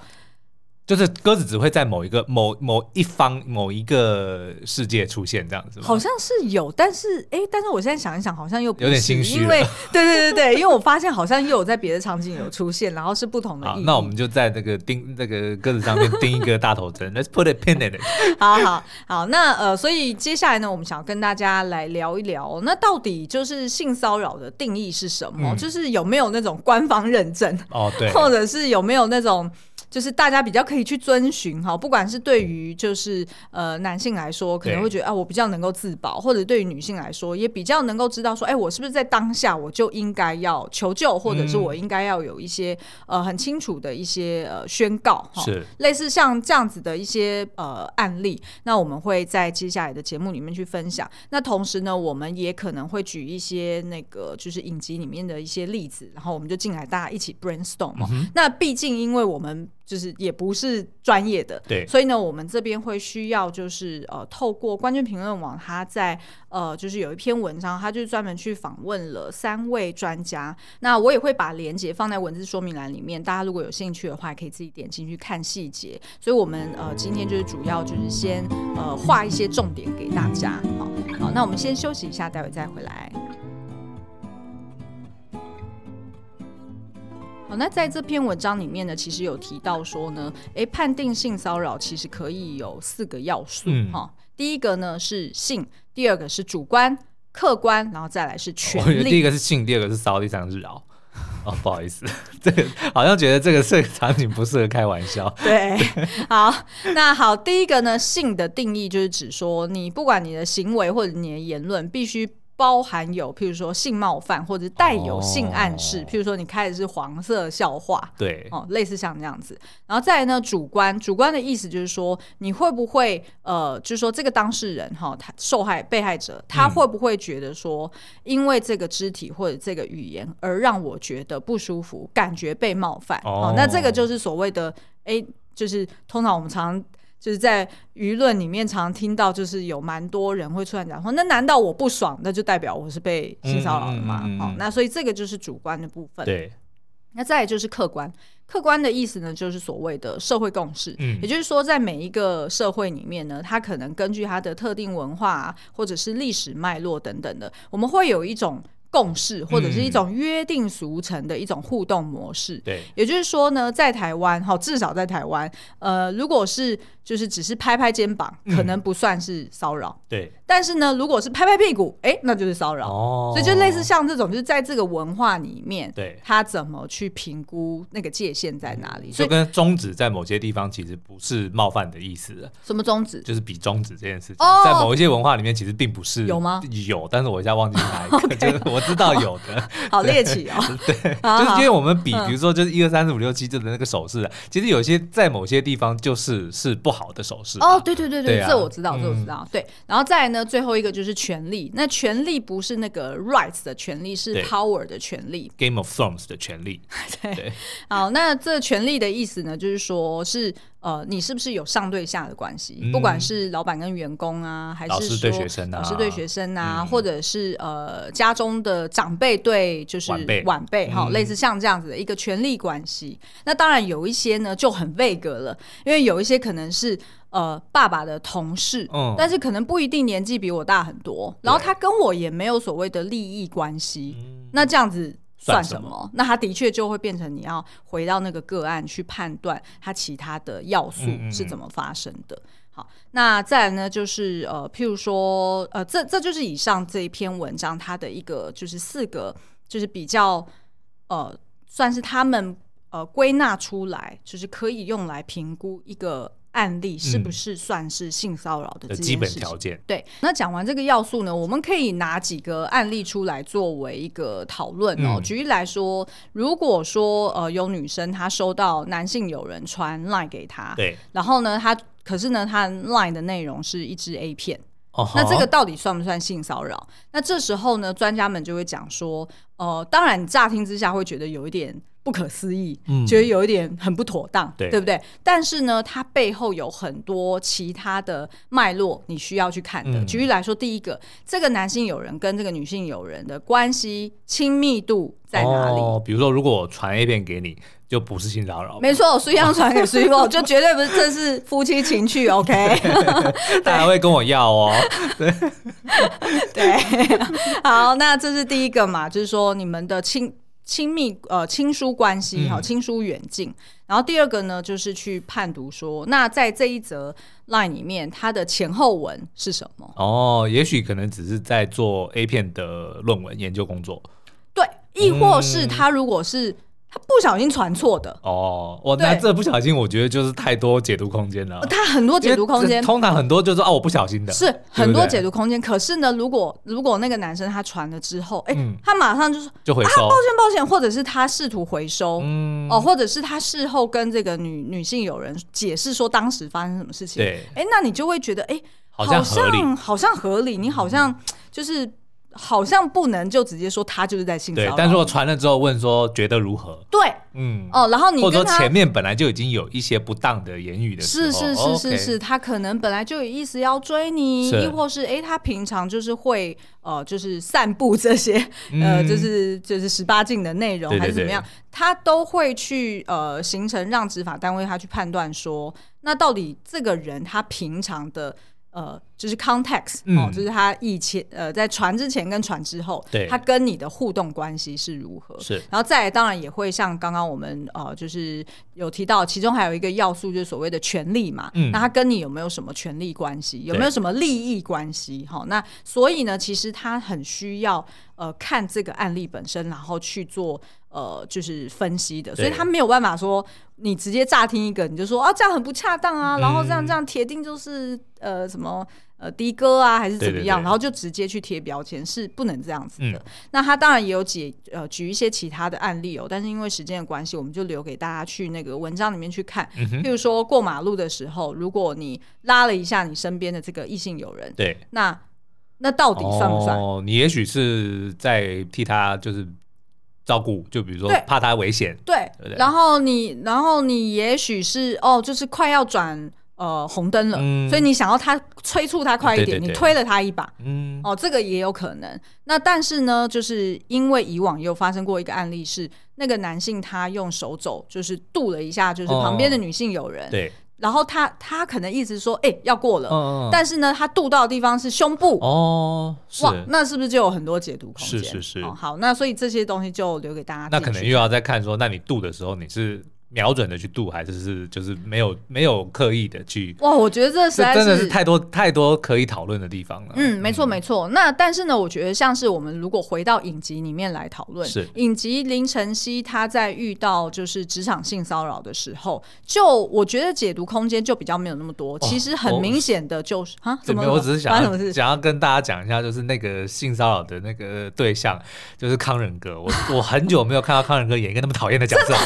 A: 就是鸽子只会在某一个某某一方某一个世界出现这样子吗？
B: 好像是有，但是哎、欸，但是我现在想一想，好像又
A: 有点心虚，
B: 因为对对对对，因为我发现好像又有在别的场景有出现，然后是不同的意义。
A: 那我们就在这个钉那、这个鸽子上面钉一个大头针，Let's put a pin in it。
B: 好好好，那呃，所以接下来呢，我们想要跟大家来聊一聊，那到底就是性骚扰的定义是什么？嗯、就是有没有那种官方认证
A: 哦，对，
B: 或者是有没有那种。就是大家比较可以去遵循哈，不管是对于就是呃男性来说，可能会觉得啊，我比较能够自保，或者对于女性来说，也比较能够知道说，哎、欸，我是不是在当下我就应该要求救，或者是我应该要有一些呃很清楚的一些呃宣告哈，
A: 是。
B: 类似像这样子的一些呃案例，那我们会在接下来的节目里面去分享。那同时呢，我们也可能会举一些那个就是影集里面的一些例子，然后我们就进来大家一起 brainstorm 那毕竟因为我们就是也不是专业的，
A: 对，
B: 所以呢，我们这边会需要就是呃，透过关键评论网，他在呃，就是有一篇文章，他就专门去访问了三位专家。那我也会把连接放在文字说明栏里面，大家如果有兴趣的话，可以自己点进去看细节。所以，我们呃今天就是主要就是先呃画一些重点给大家。好，好，那我们先休息一下，待会再回来。好，那在这篇文章里面呢，其实有提到说呢，诶，判定性骚扰其实可以有四个要素哈、嗯。第一个呢是性，第二个是主观、客观，然后再来是权利。
A: 第一个是性，第二个是骚，第三个是扰。哦，不好意思，这个好像觉得这个这个场景不适合开玩笑。
B: 对，好，那好，第一个呢，性的定义就是指说，你不管你的行为或者你的言论，必须。包含有，譬如说性冒犯或者带有性暗示，哦、譬如说你开的是黄色笑话，
A: 对，
B: 哦，类似像这样子。然后再来呢，主观，主观的意思就是说，你会不会呃，就是说这个当事人哈，他受害被害者，他会不会觉得说，因为这个肢体或者这个语言而让我觉得不舒服，感觉被冒犯？哦，哦，那这个就是所谓的，哎，就是通常我们常。就是在舆论里面常听到，就是有蛮多人会出来讲说，那难道我不爽，那就代表我是被性骚扰了吗？好、嗯嗯嗯哦，那所以这个就是主观的部分。
A: 对，
B: 那再来就是客观，客观的意思呢，就是所谓的社会共识。嗯，也就是说，在每一个社会里面呢，它可能根据它的特定文化或者是历史脉络等等的，我们会有一种。共识或者是一种约定俗成的一种互动模式。
A: 嗯、对，
B: 也就是说呢，在台湾，哈，至少在台湾，呃，如果是就是只是拍拍肩膀，可能不算是骚扰。
A: 对。
B: 但是呢，如果是拍拍屁股，哎、欸，那就是骚扰。哦。所以就类似像这种，就是在这个文化里面，
A: 对，
B: 他怎么去评估那个界限在哪里？
A: 所以跟中指在某些地方其实不是冒犯的意思。
B: 什么中指？
A: 就是比中指这件事情，哦、在某一些文化里面其实并不是有吗？有，但是我一下忘记哪一个。Okay. 我知道有的，
B: 好猎奇哦。
A: 对，就是因为我们比，比如说就是一二三四五六七这的那个手势，其实有些在某些地方就是是不好的手势。
B: 哦，对对对对，这我知道，这我知道。对，然后再来呢，最后一个就是权利。那权利不是那个 rights 的权利，是 power 的权利。
A: Game of Thrones 的权利。
B: 对，对。好，那这权利的意思呢，就是说是。呃，你是不是有上对下的关系？嗯、不管是老板跟员工啊，还是说老师对学生啊，老师对学生啊，嗯、或者是呃家中的长辈对就是晚辈哈，类似像这样子的一个权力关系。嗯、那当然有一些呢就很位格了，因为有一些可能是呃爸爸的同事，嗯，但是可能不一定年纪比我大很多，然后他跟我也没有所谓的利益关系，嗯、那这样子。算什么？那他的确就会变成你要回到那个个案去判断他其他的要素是怎么发生的。嗯嗯嗯好，那再来呢，就是呃，譬如说，呃，这这就是以上这一篇文章它的一个就是四个，就是比较呃，算是他们呃归纳出来，就是可以用来评估一个。案例是不是算是性骚扰的？
A: 基本条件。
B: 对，那讲完这个要素呢，我们可以拿几个案例出来作为一个讨论哦。嗯、举例来说，如果说呃有女生她收到男性友人传 line 给她，
A: 对，
B: 然后呢，她可是呢，她 line 的内容是一支 A 片，哦、那这个到底算不算性骚扰？那这时候呢，专家们就会讲说，呃，当然乍听之下会觉得有一点。不可思议，嗯、觉得有一点很不妥当，对，对不对？但是呢，它背后有很多其他的脉络，你需要去看的。嗯、举例来说，第一个，这个男性友人跟这个女性友人的关系亲密度在哪里？
A: 哦，比如说，如果我传 A 片给你，就不是性骚扰。
B: 没错，我随样传给随我，就绝对不是，这是夫妻情趣。OK，
A: 他还会跟我要哦。对
B: 对，好，那这是第一个嘛，就是说你们的亲。亲密呃亲疏关系哈，亲疏远近。然后第二个呢，就是去判读说，那在这一则 line 里面，它的前后文是什么？
A: 哦，也许可能只是在做 A 片的论文研究工作。
B: 对，亦或是他如果是。他不小心传错的。
A: 哦，我那这不小心，我觉得就是太多解读空间了。
B: 他很多解读空间，
A: 通常很多就是哦，我不小心的，
B: 是很多解读空间。可是呢，如果如果那个男生他传了之后，哎，他马上就说
A: 就回收，
B: 抱歉抱歉，或者是他试图回收，哦，或者是他事后跟这个女女性友人解释说当时发生什么事情，
A: 对，
B: 哎，那你就会觉得哎，好像好像合理，你好像就是。好像不能就直接说他就是在性骚扰。
A: 对，但是我传了之后问说觉得如何？
B: 对，
A: 嗯，
B: 哦，然后你
A: 或者说前面本来就已经有一些不当的言语的时候，
B: 是是是是是，他可能本来就有意思要追你，亦或是哎，他平常就是会呃，就是散布这些呃，就是就是十八禁的内容还是怎么样，他都会去呃形成让执法单位他去判断说，那到底这个人他平常的。呃，就是 context、嗯、哦，就是他以前呃，在传之前跟传之后，
A: 对，
B: 他跟你的互动关系是如何？
A: 是，
B: 然后再来，当然也会像刚刚我们呃，就是有提到，其中还有一个要素就是所谓的权利嘛，嗯，那他跟你有没有什么权利关系？有没有什么利益关系？哈、哦，那所以呢，其实他很需要呃看这个案例本身，然后去做。呃，就是分析的，所以他没有办法说你直接乍听一个你就说啊，这样很不恰当啊，嗯、然后这样这样铁定就是呃什么呃的哥啊还是怎么样，对对对，然后就直接去贴标签是不能这样子的。嗯、那他当然也有解呃举一些其他的案例哦，但是因为时间的关系，我们就留给大家去那个文章里面去看。嗯、譬如说过马路的时候，如果你拉了一下你身边的这个异性友人，
A: 对，
B: 那那到底算不算？
A: 哦，你也许是在替他就是。照顾，就比如说怕他危险，
B: 对，对对，然后你，然后你也许是哦，就是快要转呃红灯了，嗯、所以你想要他催促他快一点，对对对，你推了他一把，嗯，哦，这个也有可能。那但是呢，就是因为以往有发生过一个案例是，是那个男性他用手肘就是度了一下，就是旁边的女性友人，哦、对。然后他他可能一直说，哎、欸，要过了，嗯嗯，但是呢，他渡到的地方是胸部哦，哇，那是不是就有很多解读空间？
A: 是是是、
B: 哦，好，那所以这些东西就留给大家。
A: 那可能又要再看说，那你渡的时候你是。瞄准的去度，还是是就是没有没有刻意的去
B: 哇？我觉得这实在是
A: 真的是太多太多可以讨论的地方了。
B: 嗯，没错没错。那但是呢，我觉得像是我们如果回到影集里面来讨论，是影集林晨曦他在遇到就是职场性骚扰的时候，就我觉得解读空间就比较没有那么多。其实很明显的就是啊，怎么？
A: 我只是想要想要跟大家讲一下，就是那个性骚扰的那个对象就是康仁哥。我 我很久没有看到康仁哥演一个那么讨厌的角色。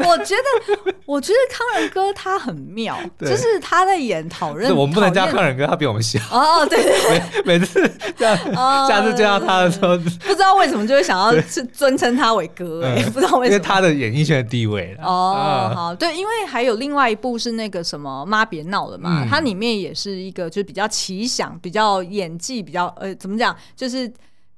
B: 我觉得，我觉得康仁哥他很妙，就是他在演讨论。
A: 我们不能叫康仁哥，他比我们小。
B: 哦，对对对，
A: 每次这样，下次见到他的时候，不
B: 知道为什么就会想要去尊称他为哥，哎，不知道为什么。
A: 因为他的演艺圈的地位。
B: 哦，好，对，因为还有另外一部是那个什么妈别闹了嘛，它里面也是一个就是比较奇想、比较演技比较呃怎么讲，就是。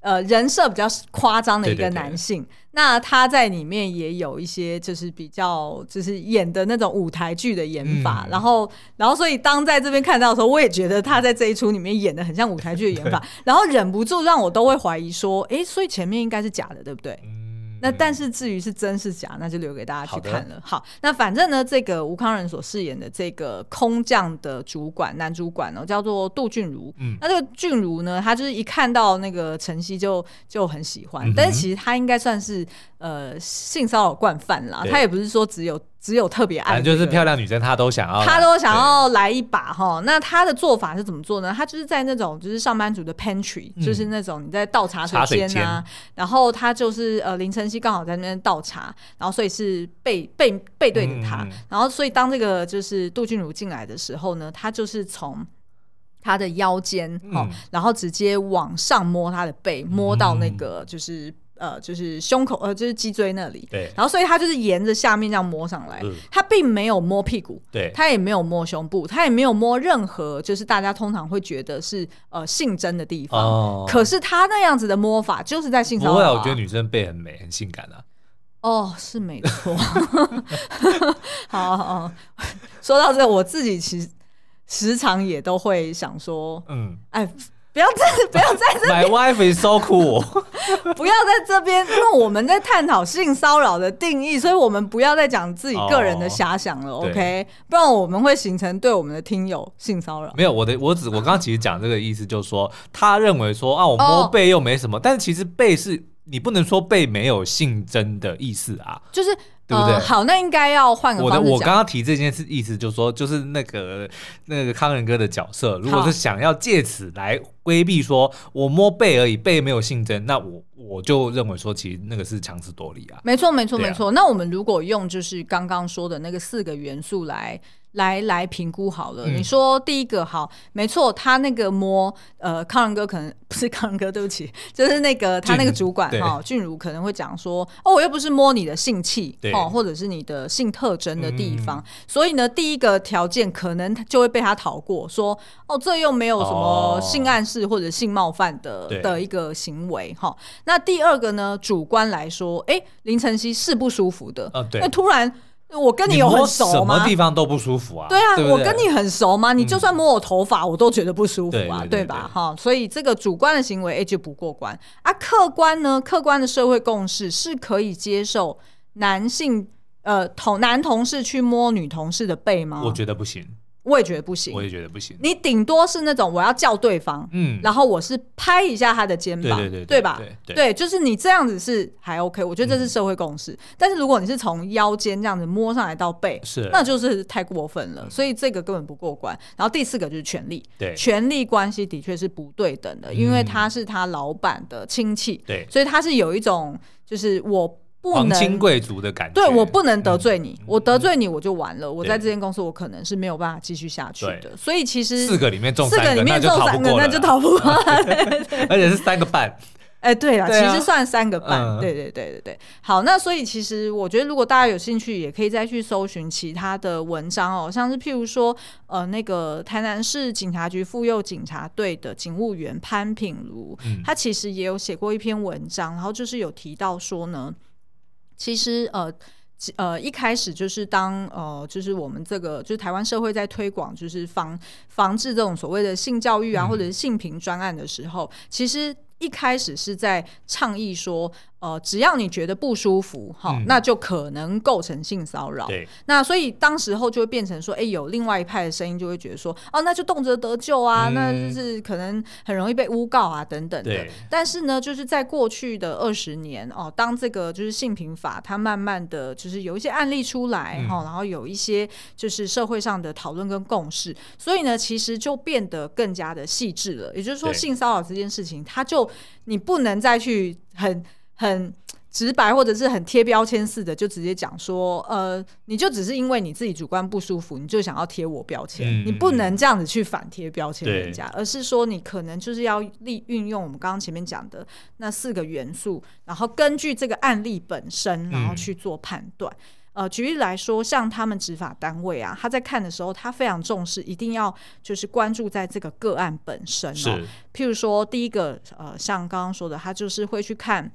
B: 呃，人设比较夸张的一个男性，对。对对，那他在里面也有一些就是比较就是演的那种舞台剧的演法，嗯、然后然后所以当在这边看到的时候，我也觉得他在这一出里面演的很像舞台剧的演法，然后忍不住让我都会怀疑说，哎，所以前面应该是假的，对不对？嗯那但是至于是真是假，那就留给大家去看了。好，好，那反正呢，这个吴康仁所饰演的这个空降的主管男主管呢，叫做杜俊如。嗯，那这个俊如呢，他就是一看到那个晨曦就就很喜欢，嗯、但是其实他应该算是呃性骚扰惯犯啦。他也不是说只有。只有特别爱，
A: 就是漂亮女生，她都想要，
B: 她都想要来一把哈。那她的做法是怎么做呢？她就是在那种就是上班族的 pantry，就是那种你在倒茶水间啊，然后她就是呃林晨曦刚好在那边倒茶，然后所以是背背背对着他，然后所以当这个就是杜俊如进来的时候呢，她就是从他的腰间哦，然后直接往上摸他的背，摸到那个就是。呃，就是胸口，呃，就是脊椎那里。对。然后，所以他就是沿着下面这样摸上来，嗯、他并没有摸屁股，对，他也没有摸胸部，他也没有摸任何就是大家通常会觉得是呃性征的地方。哦。可是他那样子的摸法，就是在性骚扰、啊。不会，
A: 我觉得女生背很美，很性感啊。
B: 哦，是没错。好，好，好，说到这，我自己其实时常也都会想说，嗯，哎。不要在 不要在这边。My
A: wife is so cool。
B: 不要在这边，因为我们在探讨性骚扰的定义，所以我们不要再讲自己个人的遐想了。Oh, OK，不然我们会形成对我们的听友性骚扰。
A: 没有，我的我只我刚刚其实讲这个意思，就是说他认为说啊，我摸背又没什么，oh. 但是其实背是你不能说被没有性征的意思啊，
B: 就是。
A: 对不对？
B: 好，那应该要换个方
A: 的我刚刚提这件事，意思就是说，就是那个那个康仁哥的角色，如果是想要借此来规避说我摸背而已，背没有性征，那我我就认为说，其实那个是强词夺理啊。
B: 没错，没错，没错。那我们如果用就是刚刚说的那个四个元素来来来评估好了。
A: 嗯、
B: 你说第一个好，没错，他那个摸呃，康仁哥可能不是康仁哥，对不起，就是那个他那个主管哈，俊如可能会讲说，哦，我又不是摸你的性器哦，或者是你的性特征的地方，嗯、所以呢，第一个条件可能就会被他逃过，说哦，这又没有什么性暗示或者性冒犯的、哦、的一个行为哈。那第二个呢，主观来说，哎、欸，林晨曦是不舒服的，那突然。我跟你有很熟吗？
A: 什么地方都不舒服啊？
B: 对啊，
A: 对对，
B: 我跟你很熟吗？你就算摸我头发，我都觉得不舒服啊，对吧？哈，所以这个主观的行为，哎，就不过关啊。客观呢？客观的社会共识是可以接受男性呃同男同事去摸女同事的背吗？
A: 我觉得不行。
B: 我也觉得不行，
A: 我也觉得不行。
B: 你顶多是那种我要叫对方，嗯，然后我是拍一下他的肩膀，
A: 对对对，
B: 对吧？对就是你这样子是还 OK，我觉得这是社会共识。但是如果你是从腰间这样子摸上来到背，是，那就是太过分了，所以这个根本不过关。然后第四个就是权力，对，权力关系的确是不对等的，因为他是他老板的亲戚，对，所以他是有一种就是我。
A: 皇亲贵族的感觉，
B: 对，我不能得罪你，我得罪你我就完了。我在这间公司，我可能是没有办法继续下去的。所以其实
A: 四个里面中
B: 四个里面中三个，那就逃不过。
A: 而且是三个半。
B: 哎，对了，其实算三个半。对对对对对。好，那所以其实我觉得，如果大家有兴趣，也可以再去搜寻其他的文章哦，像是譬如说，呃，那个台南市警察局妇幼警察队的警务员潘品如，他其实也有写过一篇文章，然后就是有提到说呢。其实呃呃一开始就是当呃就是我们这个就是台湾社会在推广就是防防治这种所谓的性教育啊，或者是性平专案的时候，其实一开始是在倡议说。呃，只要你觉得不舒服，哈，嗯、那就可能构成性骚扰。对，那所以当时候就会变成说，哎、欸，有另外一派的声音就会觉得说，哦，那就动辄得咎啊，嗯、那就是可能很容易被诬告啊，等等的。对但是呢，就是在过去的二十年哦，当这个就是性平法它慢慢的就是有一些案例出来哈，嗯、然后有一些就是社会上的讨论跟共识，所以呢，其实就变得更加的细致了。也就是说，性骚扰这件事情，它就你不能再去很。很直白，或者是很贴标签似的，就直接讲说，呃，你就只是因为你自己主观不舒服，你就想要贴我标签，嗯、你不能这样子去反贴标签人家，而是说你可能就是要利运用我们刚刚前面讲的那四个元素，然后根据这个案例本身，然后去做判断。嗯、呃，举例来说，像他们执法单位啊，他在看的时候，他非常重视，一定要就是关注在这个个案本身哦。是譬如说，第一个，呃，像刚刚说的，他就是会去看。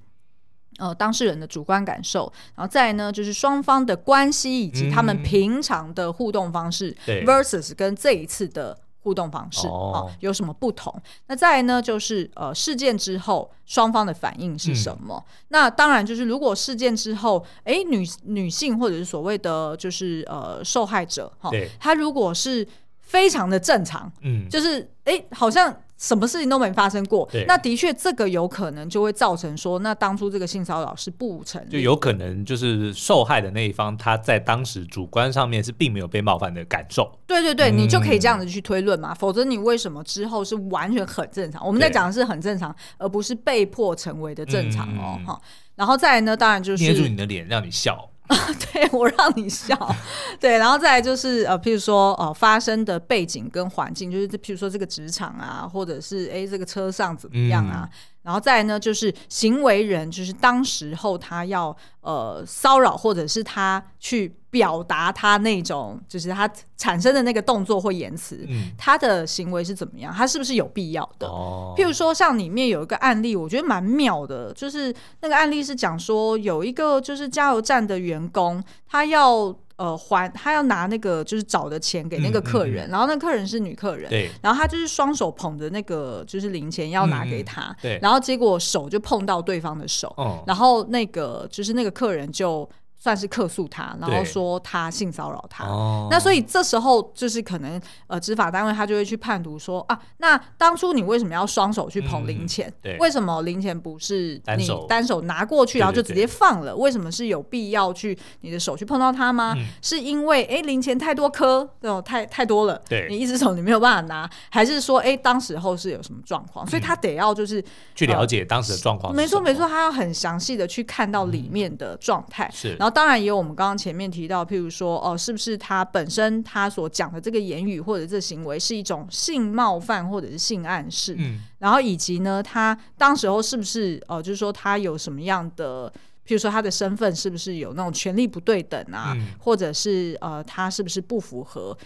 B: 呃，当事人的主观感受，然后再来呢，就是双方的关系以及他们平常的互动方式，versus 跟这一次的互动方式啊，有什么不同？那再来呢，就是呃，事件之后双方的反应是什么？那当然就是如果事件之后，哎，女女性或者是所谓的就是呃受害者哈，她如果是非常的正常，嗯，就是哎，好像。什么事情都没发生过，那的确这个有可能就会造成说，那当初这个性骚扰是不成立，
A: 就有可能就是受害的那一方他在当时主观上面是并没有被冒犯的感受。
B: 对对对，嗯、你就可以这样子去推论嘛，否则你为什么之后是完全很正常？我们在讲的是很正常，而不是被迫成为的正常哦。哈、嗯，然后再来呢，当然就是
A: 捏住你的脸让你笑。
B: 对，我让你笑，对，然后再来就是呃，譬如说呃，发生的背景跟环境，就是譬如说这个职场啊，或者是哎这个车上怎么样啊，嗯、然后再来呢就是行为人，就是当时候他要呃骚扰或者是他去。表达他那种就是他产生的那个动作或言辞，嗯、他的行为是怎么样？他是不是有必要的？哦、譬如说，像里面有一个案例，我觉得蛮妙的，就是那个案例是讲说有一个就是加油站的员工，他要呃还他要拿那个就是找的钱给那个客人，嗯嗯、然后那客人是女客人，对，然后他就是双手捧着那个就是零钱要拿给他，嗯、对，然后结果手就碰到对方的手，哦、然后那个就是那个客人就。算是客诉他，然后说他性骚扰他。对那所以这时候就是可能呃，执法单位他就会去判读说啊，那当初你为什么要双手去捧零钱？嗯、为什么零钱不是你单手拿过去，然后就直接放了？对对对，为什么是有必要去你的手去碰到它吗？嗯、是因为哎零钱太多颗，这种太太多了，对你一只手你没有办法拿，还是说哎当时候是有什么状况？嗯、所以他得要就是
A: 去了解当时的状况。
B: 没错没错，他要很详细的去看到里面的状态。是。后当然也有我们刚刚前面提到，譬如说哦，是不是他本身他所讲的这个言语或者这行为是一种性冒犯或者是性暗示，
A: 嗯，
B: 然后以及呢，他当时候是不是哦，就是说他有什么样的。譬如说他的身份是不是有那种权力不对等啊，
A: 嗯、
B: 或者是呃他是不是不符合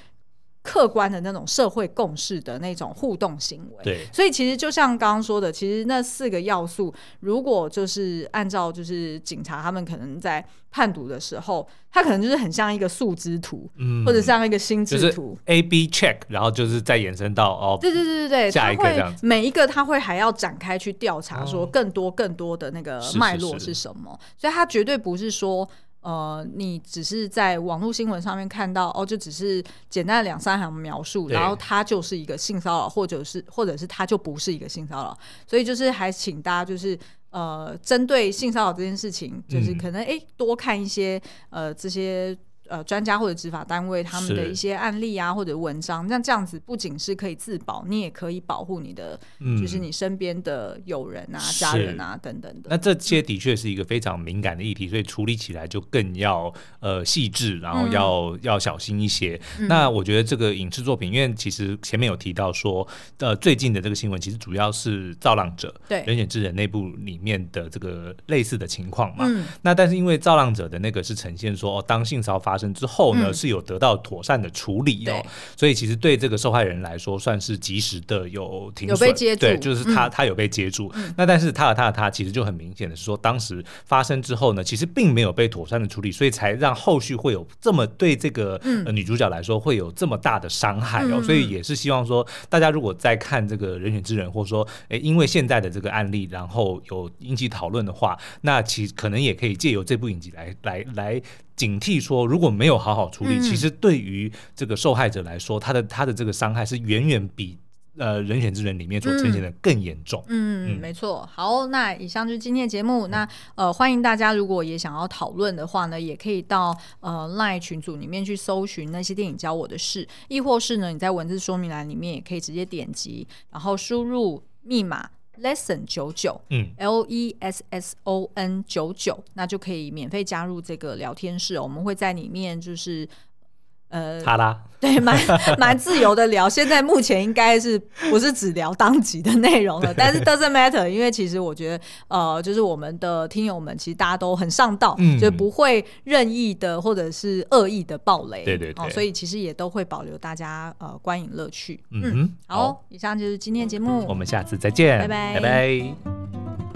B: 客观的那种社会共识的那种互动行为？
A: 对，
B: 所以其实就像刚刚说的，其实那四个要素，如果就是按照就是警察他们可能在判读的时候，他可能就是很像一个树枝图，
A: 嗯，
B: 或者像一个心智图
A: ，A B check，然后就是再延伸到哦，
B: 对对对对对，
A: 下一个这样子，
B: 每一个他会还要展开去调查，说更多更多的那个脉络是。什么，
A: 是是是，
B: 所以他绝对不是说。呃，你只是在网络新闻上面看到哦，就只是简单的两三行描述，然后他就是一个性骚扰，或者是或者是他就不是一个性骚扰，所以就是还请大家就是呃，针对性骚扰这件事情，就是可能哎、欸、多看一些呃这些。呃，专家或者执法单位他们的一些案例啊，或者文章，那这样子不仅是可以自保，你也可以保护你的，嗯、就是你身边的友人啊、家人啊等等的。
A: 那这些的确是一个非常敏感的议题，所以处理起来就更要呃细致，然后要、嗯、要小心一些。嗯、那我觉得这个影视作品，因为其实前面有提到说，呃，最近的这个新闻其实主要是《造浪者》对人选之人内部里面的这个类似的情况嘛。嗯、那但是因为《造浪者》的那个是呈现说，哦，当性骚扰发之后呢，是有得到妥善的处理哦，所以其实对这个受害人来说，算是及时的有停损，
B: 有被接住，
A: 对，就是他他有被接住。那但是他和他的他其实就很明显的是说，当时发生之后呢，其实并没有被妥善的处理，所以才让后续会有这么对这个女主角来说会有这么大的伤害哦。所以也是希望说，大家如果在看这个人选之人，或者说诶，因为现在的这个案例，然后有引起讨论的话，那其实可能也可以借由这部影集来来来。警惕说，如果没有好好处理，嗯、其实对于这个受害者来说，他的他的这个伤害是远远比呃人选之人里面所呈现的更严重。
B: 嗯，嗯没错。好，那以上就是今天的节目。嗯、那呃，欢迎大家如果也想要讨论的话呢，也可以到呃 LINE 群组里面去搜寻那些电影教我的事，亦或是呢你在文字说明栏里面也可以直接点击，然后输入密码。Lesson 九九，嗯，L E S S O N 九九，那就可以免费加入这个聊天室。我们会在里面就是。呃，
A: 好啦，
B: 对，蛮 蛮自由的聊。现在目前应该是不是只聊当集的内容了？但是 doesn't matter，因为其实我觉得，呃，就是我们的听友们其实大家都很上道，嗯、就不会任意的或者是恶意的暴雷，
A: 对对对、哦，
B: 所以其实也都会保留大家呃观影乐趣。嗯，
A: 嗯，
B: 好，好，以上就是今天的节目，
A: 我们下次再见，
B: 拜拜，
A: 拜拜。